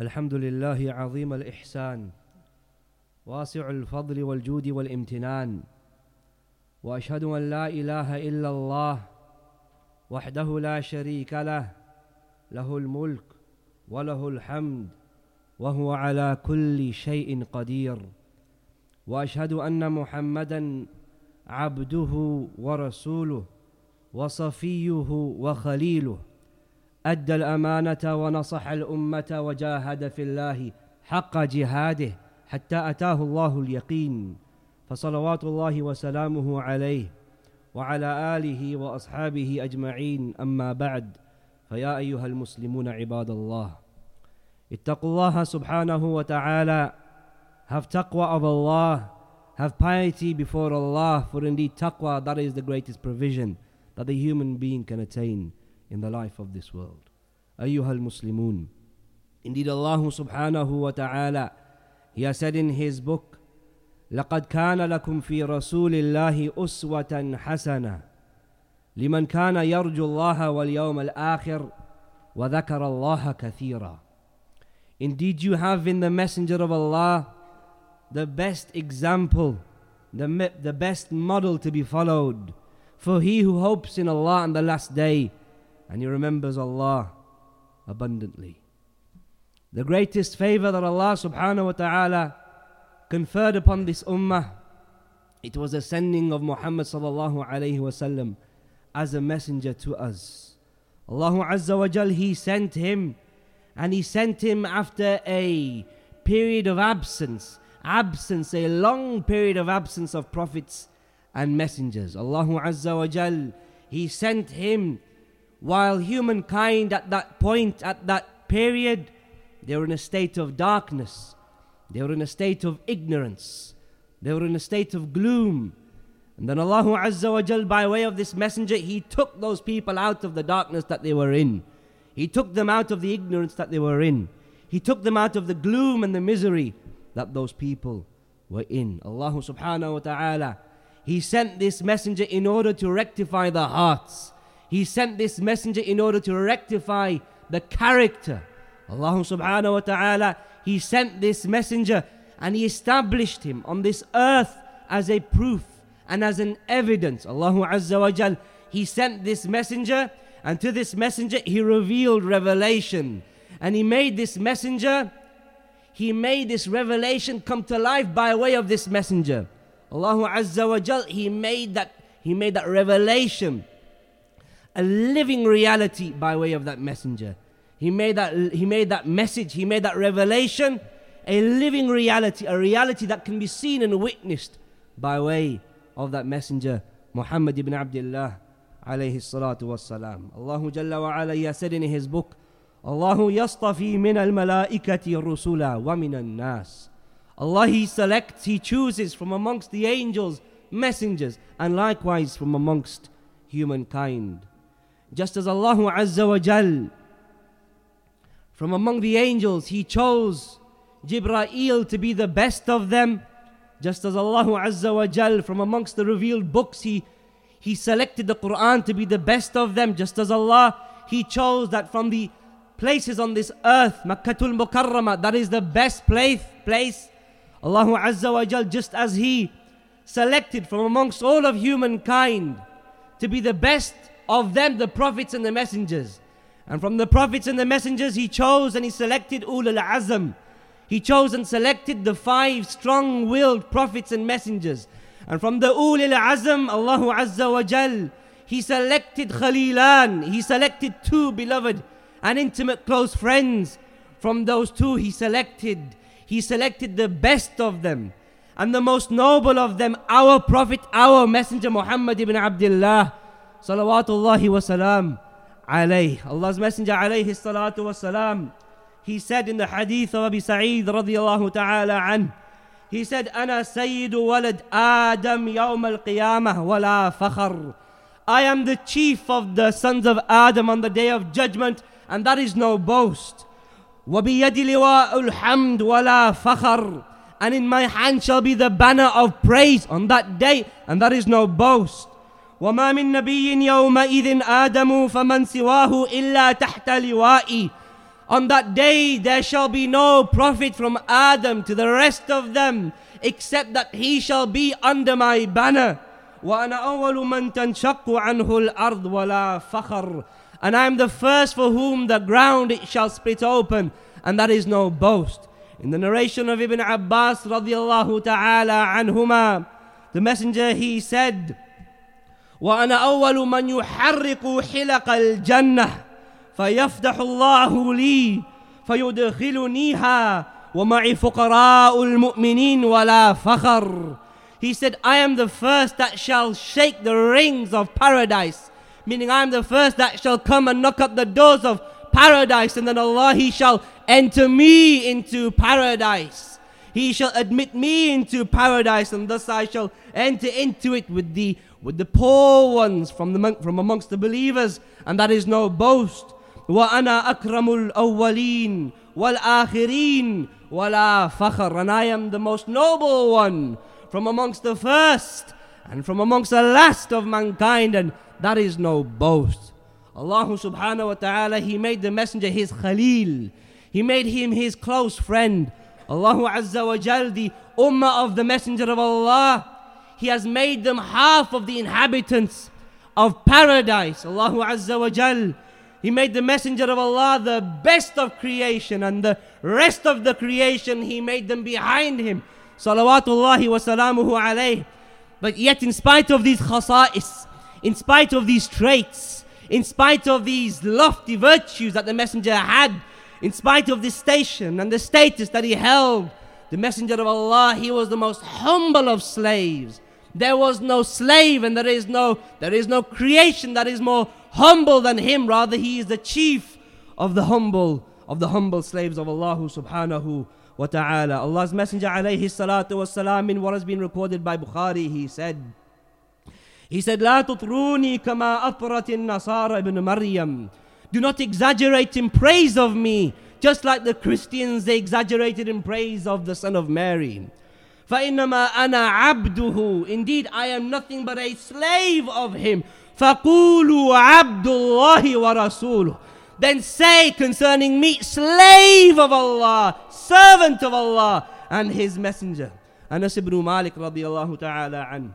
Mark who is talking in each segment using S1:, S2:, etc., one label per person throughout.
S1: الحمد لله عظيم الإحسان واسع الفضل والجود والامتنان وأشهد أن لا إله إلا الله وحده لا شريك له له الملك وله الحمد وهو على كل شيء قدير وأشهد أن محمدا عبده ورسوله وصفيه وخليله. أدى الأمانة ونصح الأمة وجاهد في الله حق جهاده حتى أتاه الله اليقين فصلوات الله وسلامه عليه وعلى آله وأصحابه أجمعين. أما بعد فيا أيها المسلمون عباد الله اتقوا الله سبحانه وتعالى. Have taqwa of Allah. Have piety before Allah. For indeed taqwa that is the greatest provision that the human being can attain in the life of this world. أيها المسلمون Indeed Allah subhanahu wa ta'ala He has said in His book لقد كان لكم في رسول الله أسوة حسنة لمن كان يرجو الله واليوم الآخر وذكر الله كثيرا Indeed you have in the messenger of Allah the best example the, the best model to be followed for he who hopes in Allah on the last day and he remembers Allah abundantly the greatest favor that Allah subhanahu wa ta'ala conferred upon this ummah it was the sending of Muhammad sallallahu alayhi wasallam as a messenger to us. Allah Azza wa Jal, He sent him and He sent him after a period of absence, absence, a long period of absence of prophets and messengers. Allah Azza wa Jal, He sent him while humankind at that point, at that period, they were in a state of darkness, they were in a state of ignorance, they were in a state of gloom. And then Allah Azza wa Jal, by way of this messenger, He took those people out of the darkness that they were in. He took them out of the ignorance that they were in. He took them out of the gloom and the misery that those people were in. Allah subhanahu wa ta'ala, He sent this messenger in order to rectify the hearts. He sent this messenger in order to rectify the character. Allah subhanahu wa ta'ala, He sent this messenger and He established him on this earth as a proof and as an evidence. Allahu Azza wa Jal, He sent this messenger, and to this messenger He revealed revelation. And He made this messenger, He made this revelation come to life by way of this messenger. Allahu Azza wa Jal, He made that, He made that revelation a living reality by way of that messenger. He made that, he made that message, He made that revelation a living reality, a reality that can be seen and witnessed by way of that messenger Muhammad ibn Abdullah alayhi salatu wassalam. Allah Jalla wa ala said in his book, Allahu yastafi min al malaikati rusula wa min al nas. Allah he selects, he chooses from amongst the angels messengers and likewise from amongst humankind. Just as Allah Azza wa Jal from among the angels he chose Jibreel to be the best of them just as Allah Azza wa Jal from amongst the revealed books, He He selected the Quran to be the best of them, just as Allah He chose that from the places on this earth, Makkatul Mukarramah, that is the best place place. Allah Azza wa Jal, just as He selected from amongst all of humankind to be the best of them, the prophets and the messengers. And from the prophets and the messengers, He chose and He selected Ulul Azm. He chose and selected the five strong willed prophets and messengers. And from the Ulil Azm, Allahu Azza wa Jal, He selected Khalilan. He selected two beloved and intimate close friends. From those two, He selected, He selected the best of them and the most noble of them, our Prophet, our Messenger Muhammad ibn Abdullah, salawatullahi wa salam alayh. Allah's Messenger alayhi salatu wa salam. He said in the hadith of Abi Sa'id radiallahu ta'ala an, he said, أنا سيد ولد آدم يوم القيامة ولا فخر. I am the chief of the sons of Adam on the day of judgment, and that is no boast. وبيد لواء الحمد ولا فخر. And in my hand shall be the banner of praise on that day, and that is no boast. وما من نبي يومئذ آدم فمن سواه إلا تحت لوائي On that day there shall be no prophet from Adam to the rest of them except that he shall be under my banner. وأنا أول من تنشق عنه الأرض ولا فخر and I am the first for whom the ground it shall split open, and that is no boast. In the narration of Ibn Abbas radiallahu ta'ala anhuma, the messenger he said, وأنا أول من يحرق حلق الجنة فيفتح الله لي فيدخلنيها ومعي فقراء المؤمنين ولا فخر He said, I am the first that shall shake the rings of paradise meaning I am the first that shall come and knock at the doors of paradise, and then Allah He shall enter me into paradise. He shall admit me into paradise, and thus I shall enter into it with the with the poor ones from the from amongst the believers, and that is no boast. وأنا أكرم الأولين والآخرين ولا فخر and I am the most noble one from amongst the first and from amongst the last of mankind and that is no boast. Allah subhanahu wa ta'ala, He made the messenger His Khalil. He made him His close friend. Allah Azza wa Jal, the ummah of the messenger of Allah, He has made them half of the inhabitants of paradise. Allahu Azza wa Jal, He made the messenger of Allah the best of creation and the rest of the creation He made them behind Him. Salawatullahi wa salamuhu. But yet in spite of these khasa'is, in spite of these traits, in spite of these lofty virtues that the messenger had, in spite of this station and the status that he held, the messenger of Allah, he was the most humble of slaves. There was no slave and there is no there is no creation that is more humble than him. Rather, he is the chief of the humble of the humble slaves of Allah subhanahu wa ta'ala. Allah's Messenger alayhi salatu was salam in what has been recorded by Bukhari, he said, he said, لا تطروني كما أطرت النصارى ابن مريم. Do not exaggerate in praise of me, just like the Christians, they exaggerated in praise of the Son of Mary. فإنما أنا عبده. Indeed, I am nothing but a slave of him. فقولوا عبد الله ورسوله. Then say concerning me, slave of Allah, servant of Allah, and his messenger. Anas ibn Malik radiallahu ta'ala anhu.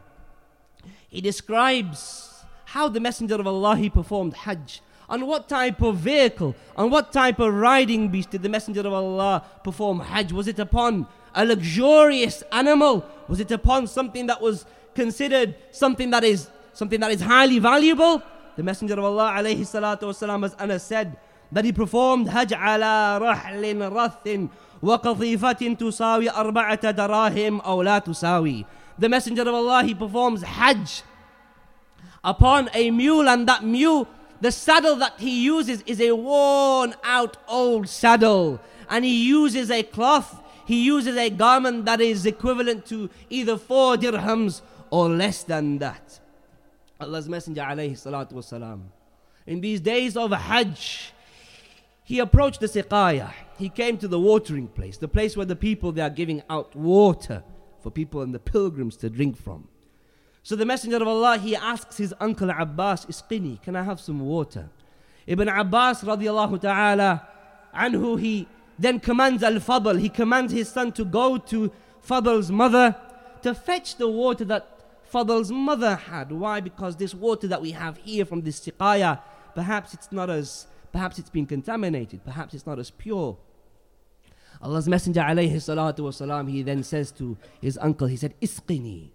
S1: He describes how the Messenger of Allah he performed Hajj. On what type of vehicle, on what type of riding beast did the Messenger of Allah perform Hajj? Was it upon a luxurious animal? Was it upon something that was considered something that is something that is highly valuable? The Messenger of Allah alayhi salatu wasalam as Anas said that he performed Hajj ala rahlin rathin wa qatifatin tusawi arba'ata darahim aw la tusawi. The Messenger of Allah he performs Hajj upon a mule and that mule the saddle that he uses is a worn out old saddle and he uses a cloth he uses a garment that is equivalent to either four dirhams or less than that. Allah's Messenger, alayhi salatu wasalam, in these days of Hajj, he approached the Siqaya. He came to the watering place, the place where the people they are giving out water for people and the pilgrims to drink from. So the Messenger of Allah, he asks his uncle Abbas, Isqini, can I have some water? Ibn Abbas radiallahu ta'ala anhu, he then commands Al-Fadl, he commands his son to go to Fadl's mother to fetch the water that Fadl's mother had. Why? Because this water that we have here from this siqaya, perhaps it's not as, perhaps it's been contaminated, perhaps it's not as pure. Allah's Messenger alayhi salatu wasalam, he then says to his uncle, he said, Isqini,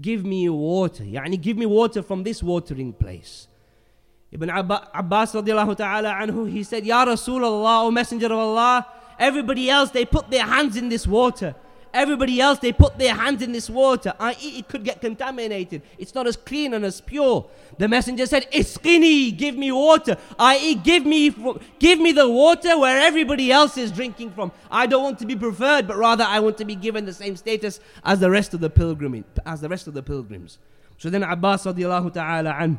S1: give me water. Yani give me water from this watering place. Ibn Abbas radiallahu ta'ala anhu, he said, Ya Rasulullah, O Messenger of Allah, everybody else, they put their hands in this water. Everybody else, they put their hands in this water, i.e., it could get contaminated. It's not as clean and as pure. The messenger said, Isqini, give me water, i.e., give me, give me the water where everybody else is drinking from. I don't want to be preferred, but rather I want to be given the same status as the rest of the pilgrim, as the rest of the pilgrims. So then Abbas radiallahu ta'ala an,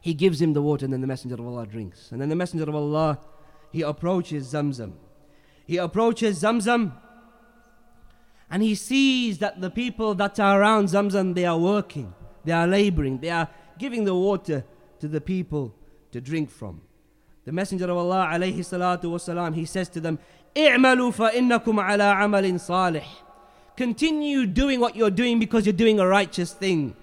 S1: he gives him the water and then the messenger of Allah drinks. And then the messenger of Allah, he approaches Zamzam. He approaches Zamzam and he sees that the people that are around Zamzam, they are working, they are laboring, they are giving the water to the people to drink from. The Messenger of Allah alayhi salatu wasalam, he says to them, اعملوا فإنكم على عمل صالح. Continue doing what you're doing because you're doing a righteous thing.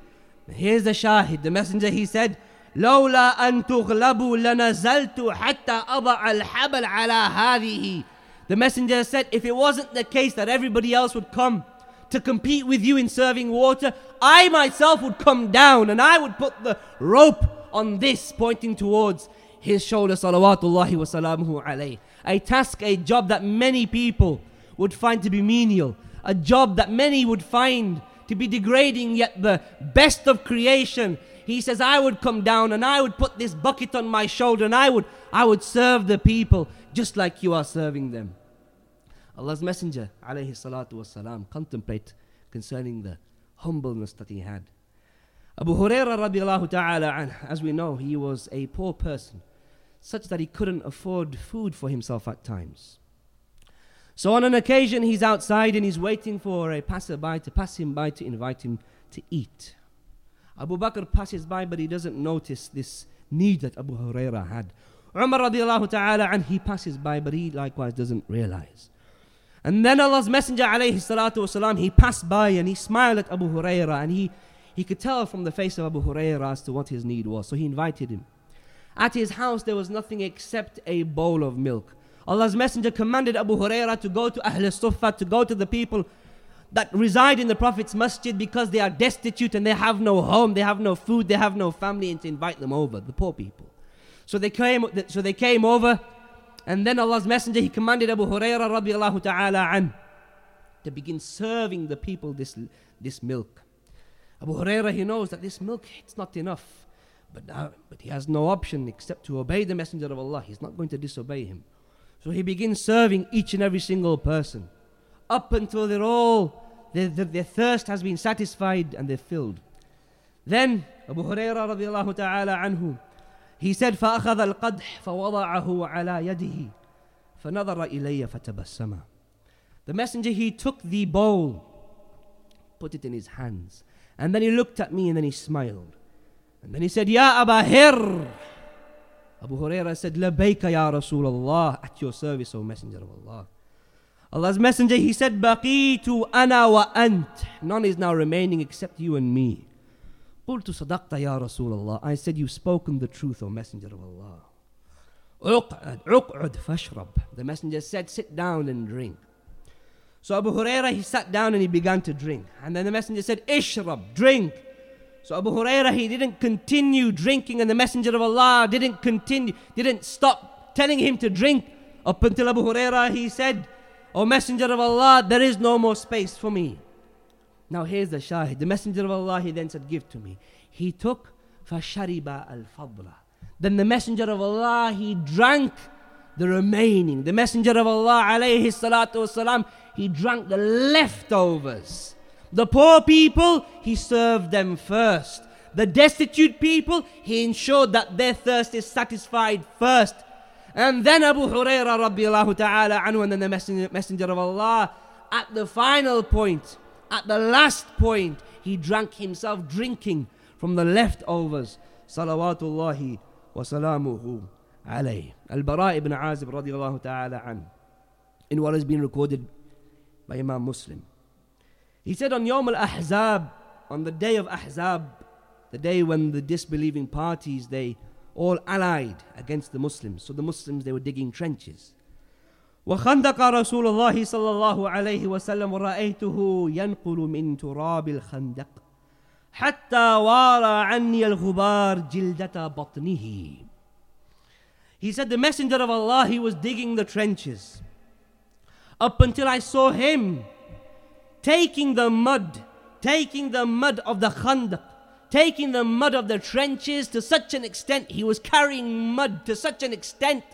S1: Here's the shahid. The messenger he said, لولا أن تغلبوا لنزلت حتى أضع الحبل على هذه. The messenger said, if it wasn't the case that everybody else would come to compete with you in serving water, I myself would come down and I would put the rope on this pointing towards his shoulder, salawatullahi wa salamuhu alayhi. A task, a job that many people would find to be menial, a job that many would find to be degrading, yet the best of creation. he says, I would come down and I would put this bucket on my shoulder and I would, I would serve the people just like you are serving them. Allah's Messenger, alayhi salatu wasalam, contemplate concerning the humbleness that he had. Abu Huraira radiallahu ta'ala as we know, he was a poor person, such that he couldn't afford food for himself at times. So on an occasion, he's outside and he's waiting for a passerby to pass him by to invite him to eat. Abu Bakr passes by, but he doesn't notice this need that Abu Huraira had. Umar radiallahu ta'ala and he passes by, but he likewise doesn't realize. And then Allah's Messenger alayhi salatu wasalam, he passed by and he smiled at Abu Huraira and he, he could tell from the face of Abu Huraira as to what his need was. So he invited him. At his house there was nothing except a bowl of milk. Allah's Messenger commanded Abu Huraira to go to Ahl Suffah, to go to the people that reside in the Prophet's masjid because they are destitute and they have no home, they have no food, they have no family, and to invite them over, the poor people. So they came, so they came over, and then Allah's Messenger he commanded Abu Huraira radiallahu ta'ala an to begin serving the people this, this milk. Abu Huraira he knows that this milk it's not enough. But now, but he has no option except to obey the Messenger of Allah. He's not going to disobey him. So he begins serving each and every single person up until they're all, their, their, their thirst has been satisfied and they're filled. Then Abu Hurairah radiallahu ta'ala anhu, he said, فأخذ القدح فوضعه على يده فنظر إلي فتبسم. The messenger, he took the bowl, put it in his hands, and then he looked at me and then he smiled. And then he said, Ya Aba Hir. Abu Huraira said, Labayka ya Rasulullah, at your service, O Messenger of Allah. Allah's Messenger, he said, Baqitu ana wa ant. None is now remaining except you and me. قلت صدقت يا رسول الله. I said, You've spoken the truth, O Messenger of Allah. اقعد اقعد فاشرب. The Messenger said, Sit down and drink. So Abu Huraira, he sat down and he began to drink. And then the Messenger said, Ishrab, drink. So Abu Huraira, he didn't continue drinking, and the Messenger of Allah didn't continue, didn't stop telling him to drink up until Abu Huraira, he said, O Messenger of Allah, there is no more space for me. Now here's the shahid. The Messenger of Allah, he then said, Give to me. He took fashariba al fadla. Then the Messenger of Allah, he drank the remaining. The Messenger of Allah, alayhi salatu wasalam, he drank the leftovers. The poor people, he served them first. The destitute people, he ensured that their thirst is satisfied first. And then Abu Huraira radiallahu ta'ala anhu and then the messenger, of Allah at the final point, at the last point, he drank himself drinking from the leftovers. Salawatullahi wa salamuhu alayh. Al-Bara ibn Azib radiallahu ta'ala anhu. In what has been recorded by Imam Muslim. He said on Yom al Ahzab, on the day of Ahzab, the day when the disbelieving parties they all allied against the Muslims. So the Muslims they were digging trenches. وخندق رسول الله صلى الله عليه وسلم ورأيته ينقل من تراب الخندق حتى وارى عني الغبار جلدة بطنه He said the messenger of Allah he was digging the trenches up until I saw him taking the mud, taking the mud of the Khandaq, taking the mud of the trenches to such an extent, he was carrying mud to such an extent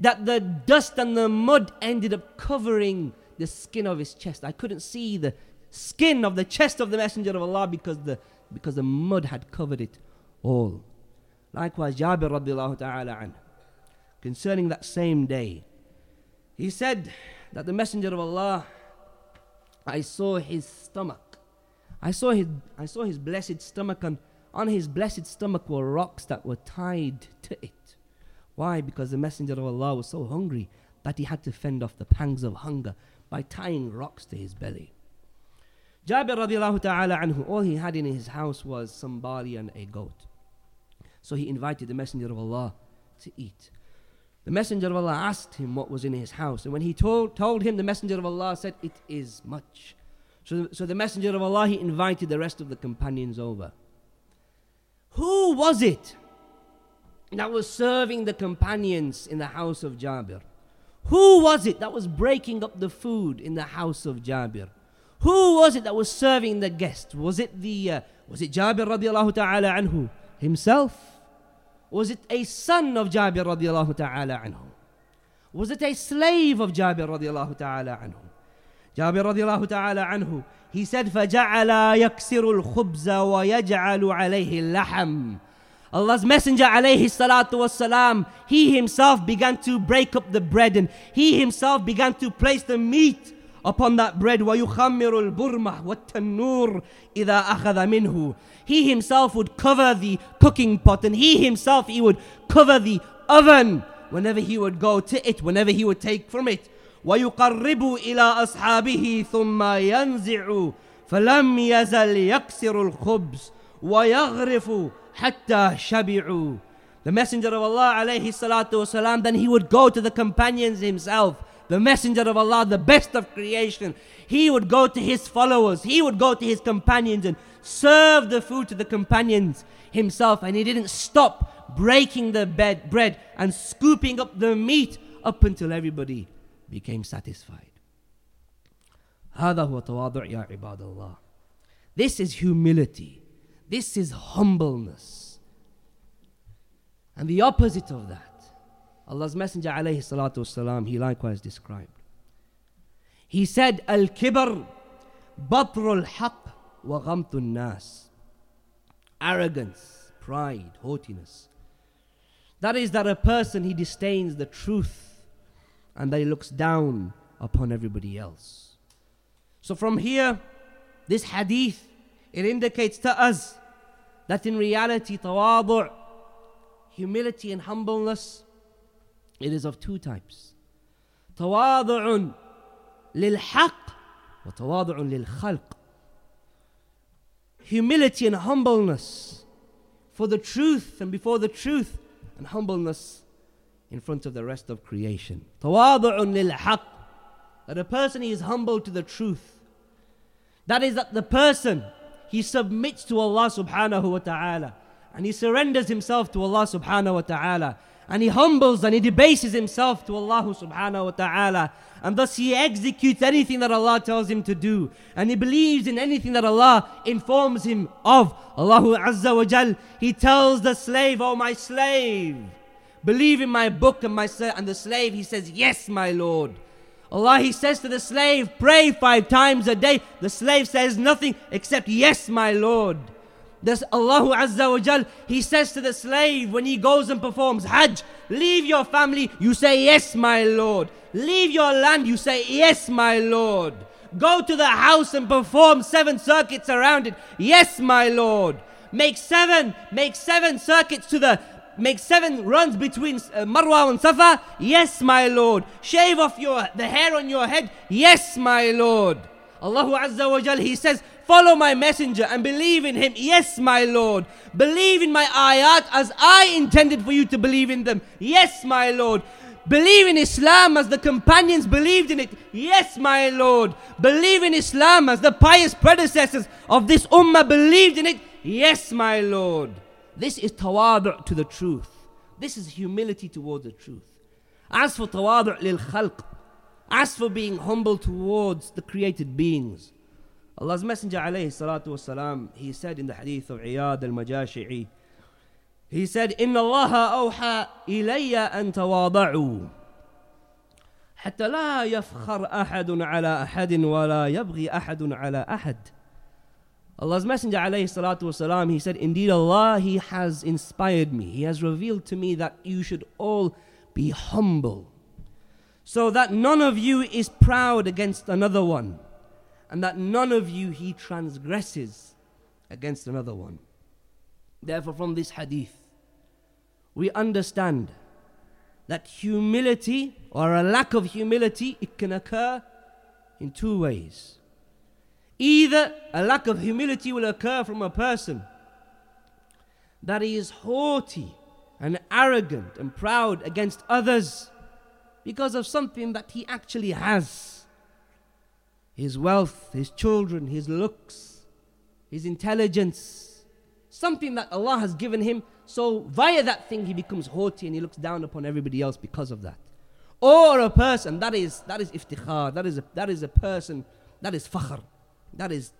S1: that the dust and the mud ended up covering the skin of his chest. I couldn't see the skin of the chest of the Messenger of Allah because the, because the mud had covered it all. Likewise, Jabir radiallahu ta'ala anh, concerning that same day, he said that the Messenger of Allah I saw his stomach. I saw his, I saw his blessed stomach, and on his blessed stomach were rocks that were tied to it. Why? Because the Messenger of Allah was so hungry that he had to fend off the pangs of hunger by tying rocks to his belly. Jabir radiallahu ta'ala anhu, all he had in his house was some barley and a goat. So he invited the Messenger of Allah to eat. The Messenger of Allah asked him what was in his house, and when he told, told him, the Messenger of Allah said, It is much. So, so the Messenger of Allah, he invited the rest of the companions over. Who was it that was serving the companions in the house of Jabir? Who was it that was breaking up the food in the house of Jabir? Who was it that was serving the guests? Was it the uh, was it Jabir radiallahu ta'ala anhu himself? Was it a son of Jabir radiallahu ta'ala anhu? Was it a slave of Jabir radiallahu ta'ala anhu? Jabir radiallahu ta'ala anhu, he said, فَجَعَلَ يَكْسِرُ الْخُبْزَ وَيَجْعَلُ عَلَيْهِ اللَّحَمِ Allah's Messenger alayhi salatu wasalam, he himself began to break up the bread and he himself began to place the meat upon that bread وَيُخَمِّرُ الْبُرْمَةِ وَالتَّنُّورِ إِذَا أَخَذَ مِنْهُ He himself would cover the cooking pot and he himself he would cover the oven whenever he would go to it, whenever he would take from it. ويقرب إلى أصحابه ثم ينزع فلم يزل يكسر الخبز ويغرف حتى شبعوا The Messenger of Allah alayhi salatu wasalam, then he would go to the companions himself the messenger of Allah, the best of creation, he would go to his followers, he would go to his companions and serve the food to the companions himself. And he didn't stop breaking the bed, bread and scooping up the meat up until everybody became satisfied. هذا هو تواضع يا عباد الله. This is humility. This is humbleness. And the opposite of that Allah's Messenger alayhi salatu wasalam, he likewise described. He said, Al-kibr batrul haq wa ghamtun nas. Arrogance, pride, haughtiness. That is that a person, he disdains the truth and that he looks down upon everybody else. So from here, this hadith, it indicates to us that in reality, tawadu', humility and humbleness, it is of two types تواضع للحق وتواضع للخلق humility and humbleness for the truth and before the truth and humbleness in front of the rest of creation. Tawadu'un lil. That a person is humble to the truth. That is that the person he submits to Allah subhanahu wa ta'ala and he surrenders himself to Allah subhanahu wa ta'ala and he humbles and he debases himself to Allah subhanahu wa ta'ala and thus he executes anything that Allah tells him to do and he believes in anything that Allah informs him of. Allahu Azza wa Jal, he tells the slave, "O oh my slave, believe in my book and my and the slave he says yes my Lord Allah he says to the slave pray five times a day the slave says nothing except yes my Lord this Allah Azza wa Jal, He says to the slave when he goes and performs Hajj, leave your family, you say, Yes, my Lord. Leave your land, you say, Yes, my Lord. Go to the house and perform seven circuits around it. Yes, my Lord. Make seven, make seven circuits to the make seven runs between uh, Marwa and Safa. Yes, my Lord. Shave off your the hair on your head. Yes, my Lord. Allah Azza wa Jal, He says, Follow my messenger and believe in him. Yes, my Lord. Believe in my ayat as I intended for you to believe in them. Yes, my Lord. Believe in Islam as the companions believed in it. Yes, my Lord. Believe in Islam as the pious predecessors of this ummah believed in it. Yes, my Lord. This is tawadu' to the truth. This is humility towards the truth. As for tawadu' lil khalq, as for being humble towards the created beings, Allah's Messenger alayhi salatu wasalam, he said in the hadith of Iyad al-Majashi'i, he said, إن الله أوحى إلي أن تواضعوا حتى لا يفخر أحد على أحد ولا يبغي أحد على أحد. Allah's Messenger wasalam, he said, Indeed Allah, He has inspired me. He has revealed to me that you should all be humble. So that none of you is proud against another one and that none of you he transgresses against another one. Therefore, from this hadith, we understand that humility or a lack of humility it can occur in two ways. Either a lack of humility will occur from a person that he is haughty and arrogant and proud against others because of something that he actually has his wealth, his children, his looks, his intelligence, something that Allah has given him. So, via that thing, he becomes haughty and he looks down upon everybody else because of that. Or a person that is that is iftikhar, that is a, that is a person that is fakhr, that is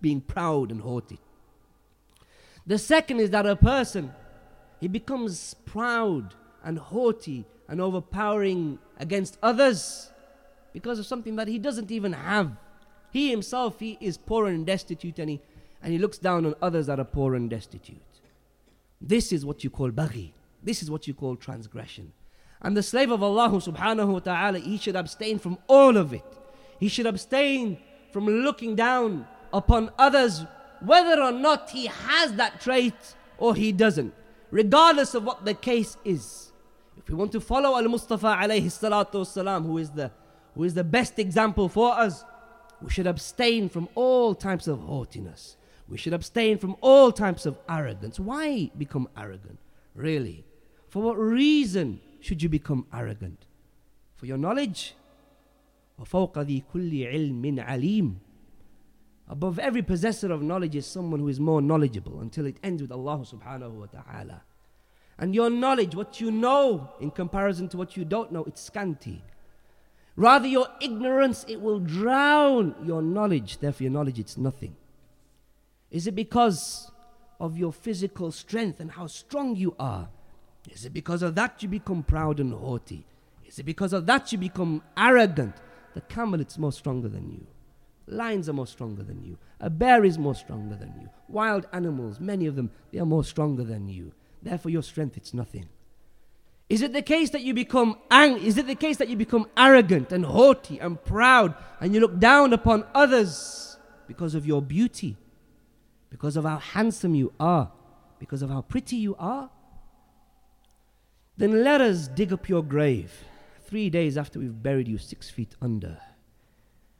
S1: being proud and haughty. The second is that a person he becomes proud and haughty and overpowering against others because of something that he doesn't even have. He himself he is poor and destitute and he and he looks down on others that are poor and destitute. This is what you call baghi. This is what you call transgression. And the slave of Allah subhanahu wa ta'ala, he should abstain from all of it. He should abstain from looking down upon others, whether or not he has that trait or he doesn't, regardless of what the case is. If we want to follow Al Mustafa alayhi salatu wasalam, who is the who is the best example for us, we should abstain from all types of haughtiness. We should abstain from all types of arrogance. Why become arrogant? Really? For what reason should you become arrogant? For your knowledge? وَفَوْقَ ذِي كُلِّ عِلْمٍ عَلِيمٍ Above every possessor of knowledge is someone who is more knowledgeable until it ends with Allah subhanahu wa ta'ala. And your knowledge, what you know in comparison to what you don't know, it's scanty. Rather, your ignorance, it will drown your knowledge. Therefore, your knowledge, it's nothing. Is it because of your physical strength and how strong you are? Is it because of that you become proud and haughty? Is it because of that you become arrogant? The camel, it's more stronger than you. Lions are more stronger than you. A bear is more stronger than you. Wild animals, many of them, they are more stronger than you. Therefore, your strength, it's nothing. Is it the case that you become ang- is it the case that you become arrogant and haughty and proud and you look down upon others because of your beauty, because of how handsome you are, because of how pretty you are? Then let us dig up your grave three days after we've buried you six feet under.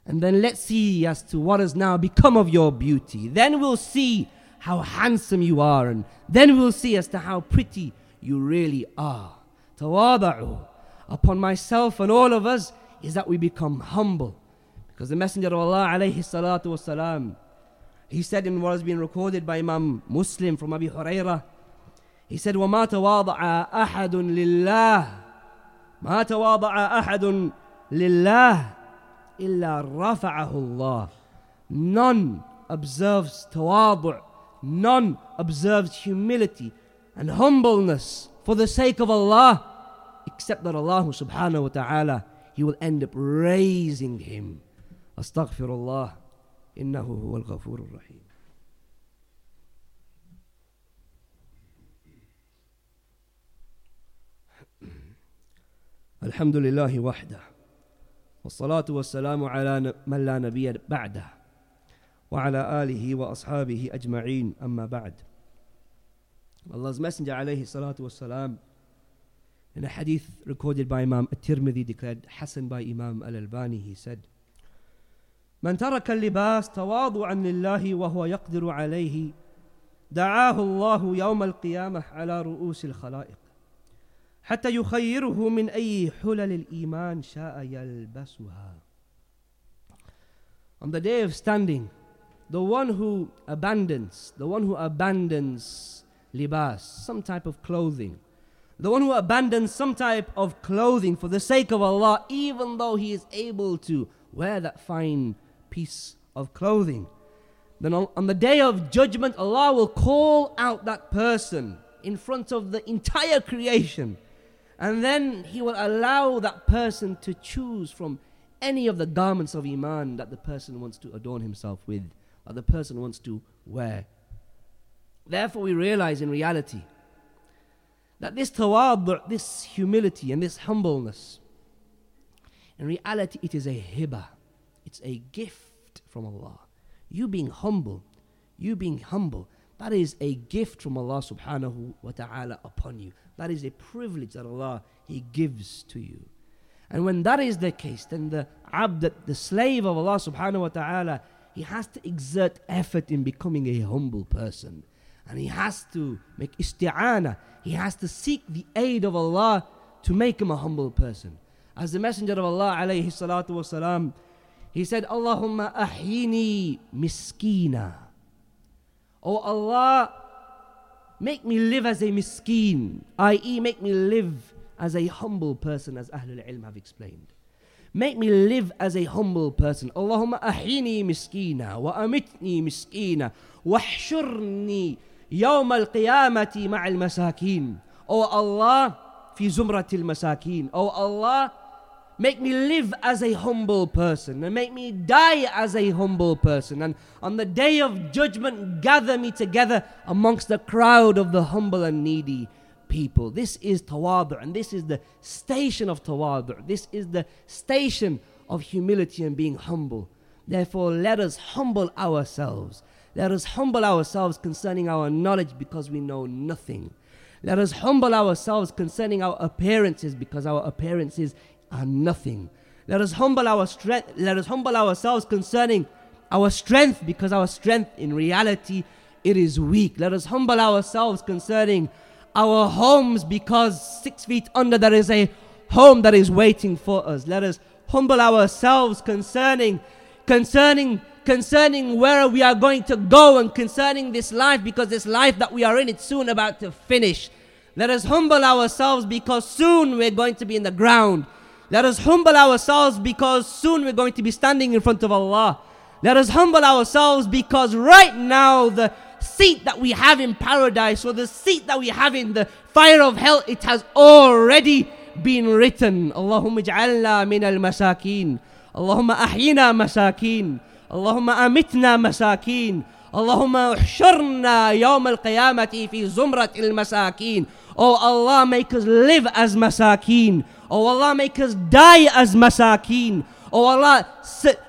S1: And then let's see as to what has now become of your beauty. Then we'll see how handsome you are, and then we'll see as to how pretty you really are. Tawada'u upon myself and all of us is that we become humble. Because the Messenger of Allah alayhi salatu wasalam, he said in what has been recorded by Imam Muslim from Abi Hurairah, he said, وَمَا تَوَاضَعَ أَحَدٌ لِلَّهِ مَا تَوَاضَعَ أَحَدٌ لِلَّهِ إِلَّا رَفَعَهُ اللَّهِ None observes tawadu' none observes humility and humbleness for the sake of Allah except that Allah subhanahu wa ta'ala he will end up raising him astaghfirullah innahu huwa al-ghafur rahim الحمد لله وحده والصلاة والسلام على من لا نبي بعده وعلى آله وأصحابه أجمعين أما بعد. Allah's Messenger عليه الصلاة والسلام in a hadith recorded by Imam At-Tirmidhi declared Hassan by Imam Al-Albani he said من ترك اللباس تواضعا لله وهو يقدر عليه دعاه الله يوم القيامة على رؤوس الخلائق حتى يخيره من أي حلل الإيمان شاء يلبسها On the day of standing, the one who abandons, the one who abandons libas, some type of clothing, the one who abandons some type of clothing for the sake of Allah, even though he is able to wear that fine piece of clothing, then on the day of judgment, Allah will call out that person in front of the entire creation and then he will allow that person to choose from any of the garments of Iman that the person wants to adorn himself with, or the person wants to wear. Therefore, we realize in reality that this tawad, this humility and this humbleness, in reality, it is a hibah. It's a gift from Allah. You being humble, you being humble, that is a gift from Allah subhanahu wa ta'ala upon you. That is a privilege that Allah He gives to you. And when that is the case, then the abd, the slave of Allah subhanahu wa ta'ala, he has to exert effort in becoming a humble person. And he has to make isti'ana. He has to seek the aid of Allah to make him a humble person. As the Messenger of Allah alayhi salatu wasalam, he said, Allahumma ahyini miskina. O oh Allah, make me live as a miskeen, i.e., make me live as a humble person, as Ahlul Ilm have explained. Make me live as a humble person. Allahumma ahini miskina wa amitni miskina wahshurni yawm al-qiyamati ma'al masakin. O Allah, fi zumra al-masakin. O oh Allah, Make me live as a humble person and make me die as a humble person. And on the day of judgment, gather me together amongst the crowd of the humble and needy people. This is tawadu, and this is the station of tawadu. This is the station of humility and being humble. Therefore, let us humble ourselves. Let us humble ourselves concerning our knowledge because we know nothing. Let us humble ourselves concerning our appearances because our appearances are nothing. Let us humble our strength, let us humble ourselves concerning our strength because our strength in reality it is weak. Let us humble ourselves concerning our homes because six feet under there is a home that is waiting for us. Let us humble ourselves concerning concerning concerning where we are going to go and concerning this life because this life that we are in it's soon about to finish. Let us humble ourselves because soon we're going to be in the ground. Let us humble ourselves because soon we're going to be standing in front of Allah. Let us humble ourselves because right now the seat that we have in paradise or the seat that we have in the fire of hell, it has already been written. Allahumma ij'alna min al-masakin. Allahumma ahyina masakin. Allahumma amitna masakin. Allahumma uhshurna yawm al-qiyamati fi zumrat al-masakin. Oh Allah, make us live as masakin. Oh Allah, make us die as masakeen. Oh Allah,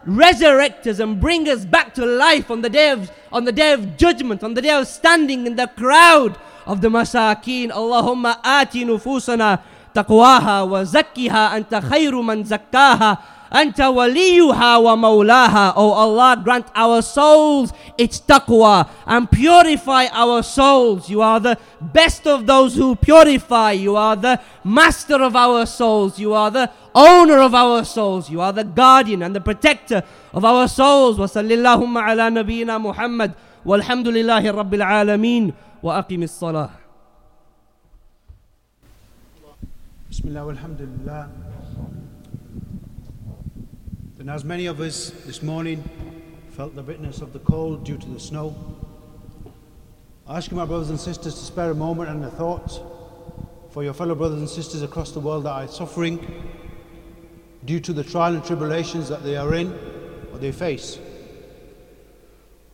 S1: resurrect us and bring us back to life on the day of on the day of judgment, on the day of standing in the crowd of the masakeen. Allahumma ati nufusana taqwaha wa zakkiha anta khayru man zakkaha. Anta waliyuha wa maulaha. Oh Allah, grant our souls its taqwa and purify our souls. You are the best of those who purify. You are the master of our souls. You are the owner of our souls. You are the guardian and the protector of our souls. وصلى اللهم على نبينا محمد والحمد لله رب العالمين وأقم الصلاة.
S2: بسم الله والحمد لله and as many of us this morning felt the bitterness of the cold due to the snow, I ask you, my brothers and sisters, to spare a moment and a thought for your fellow brothers and sisters across the world that are suffering due to the trial and tribulations that they are in or they face.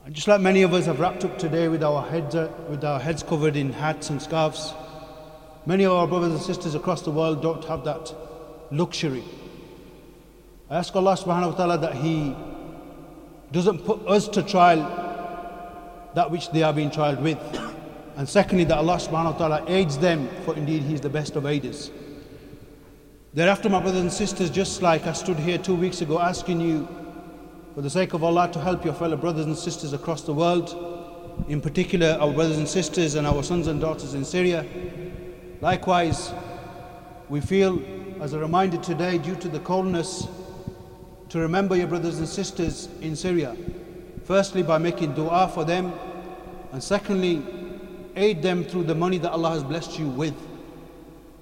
S2: And just like many of us have wrapped up today with our heads, uh, with our heads covered in hats and scarves, many of our brothers and sisters across the world don't have that luxury. I ask Allah subhanahu wa ta'ala that He doesn't put us to trial that which they are being trialed with. And secondly, that Allah subhanahu wa ta'ala aids them, for indeed He is the best of aiders. Thereafter, my brothers and sisters, just like I stood here two weeks ago asking you, for the sake of Allah, to help your fellow brothers and sisters across the world, in particular our brothers and sisters and our sons and daughters in Syria. Likewise, we feel as a reminder today, due to the coldness to remember your brothers and sisters in Syria. Firstly, by making dua for them, and secondly, aid them through the money that Allah has blessed you with.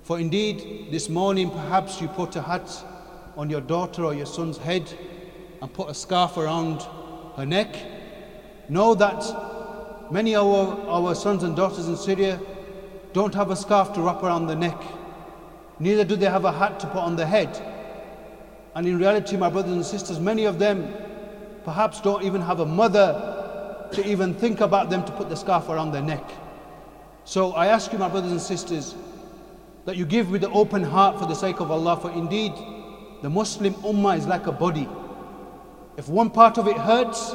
S2: For indeed, this morning perhaps you put a hat on your daughter or your son's head and put a scarf around her neck. Know that many of our, our sons and daughters in Syria don't have a scarf to wrap around the neck, neither do they have a hat to put on the head. And in reality, my brothers and sisters, many of them perhaps don't even have a mother to even think about them to put the scarf around their neck. So I ask you, my brothers and sisters, that you give with an open heart for the sake of Allah, for indeed the Muslim Ummah is like a body. If one part of it hurts,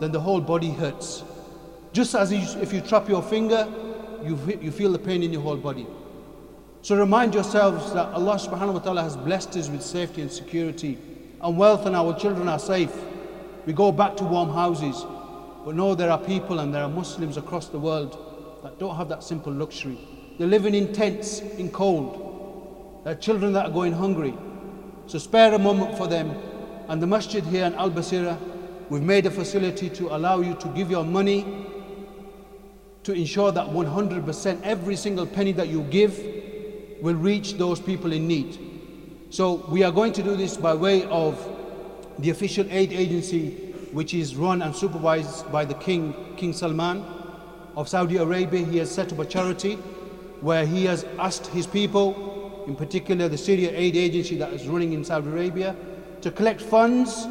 S2: then the whole body hurts. Just as if you trap your finger, you, you feel the pain in your whole body. So remind yourselves that Allah subhanahu wa ta'ala has blessed us with safety and security and wealth, and our children are safe. We go back to warm houses. But know there are people and there are Muslims across the world that don't have that simple luxury. They're living in tents, in cold. There are children that are going hungry. So spare a moment for them. And the masjid here in Al Basira, we've made a facility to allow you to give your money to ensure that 100% every single penny that you give will reach those people in need. So we are going to do this by way of the official aid agency which is run and supervised by the King, King Salman of Saudi Arabia. He has set up a charity where he has asked his people, in particular the Syria Aid Agency that is running in Saudi Arabia, to collect funds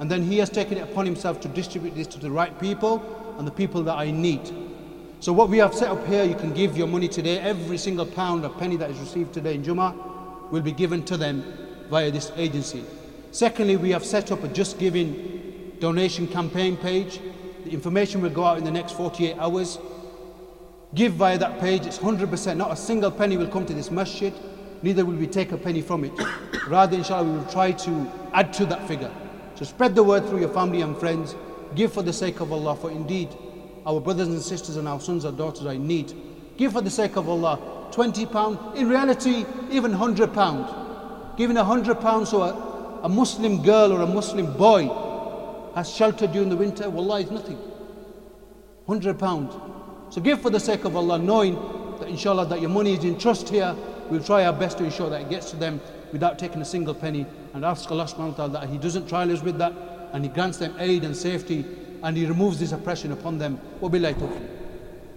S2: and then he has taken it upon himself to distribute this to the right people and the people that are in need. So what we have set up here, you can give your money today. Every single pound or penny that is received today in Juma will be given to them via this agency. Secondly, we have set up a Just Giving donation campaign page. The information will go out in the next 48 hours. Give via that page. It's 100%. Not a single penny will come to this masjid. Neither will we take a penny from it. Rather, inshallah, we will try to add to that figure. So spread the word through your family and friends. Give for the sake of Allah. For indeed, our brothers and sisters and our sons and daughters in need. Give for the sake of Allah. 20 pound. In reality, even 100 pound. Giving a 100 pounds to a, a Muslim girl or a Muslim boy has shelter during the winter, wallah is nothing. 100 pound. So give for the sake of Allah, knowing that inshallah that your money is in trust here. We'll try our best to ensure that it gets to them without taking a single penny and ask Allah subhanahu wa ta'ala that He doesn't trial us with that and He grants them aid and safety and He removes this oppression upon them. Wabillahi tawfiq.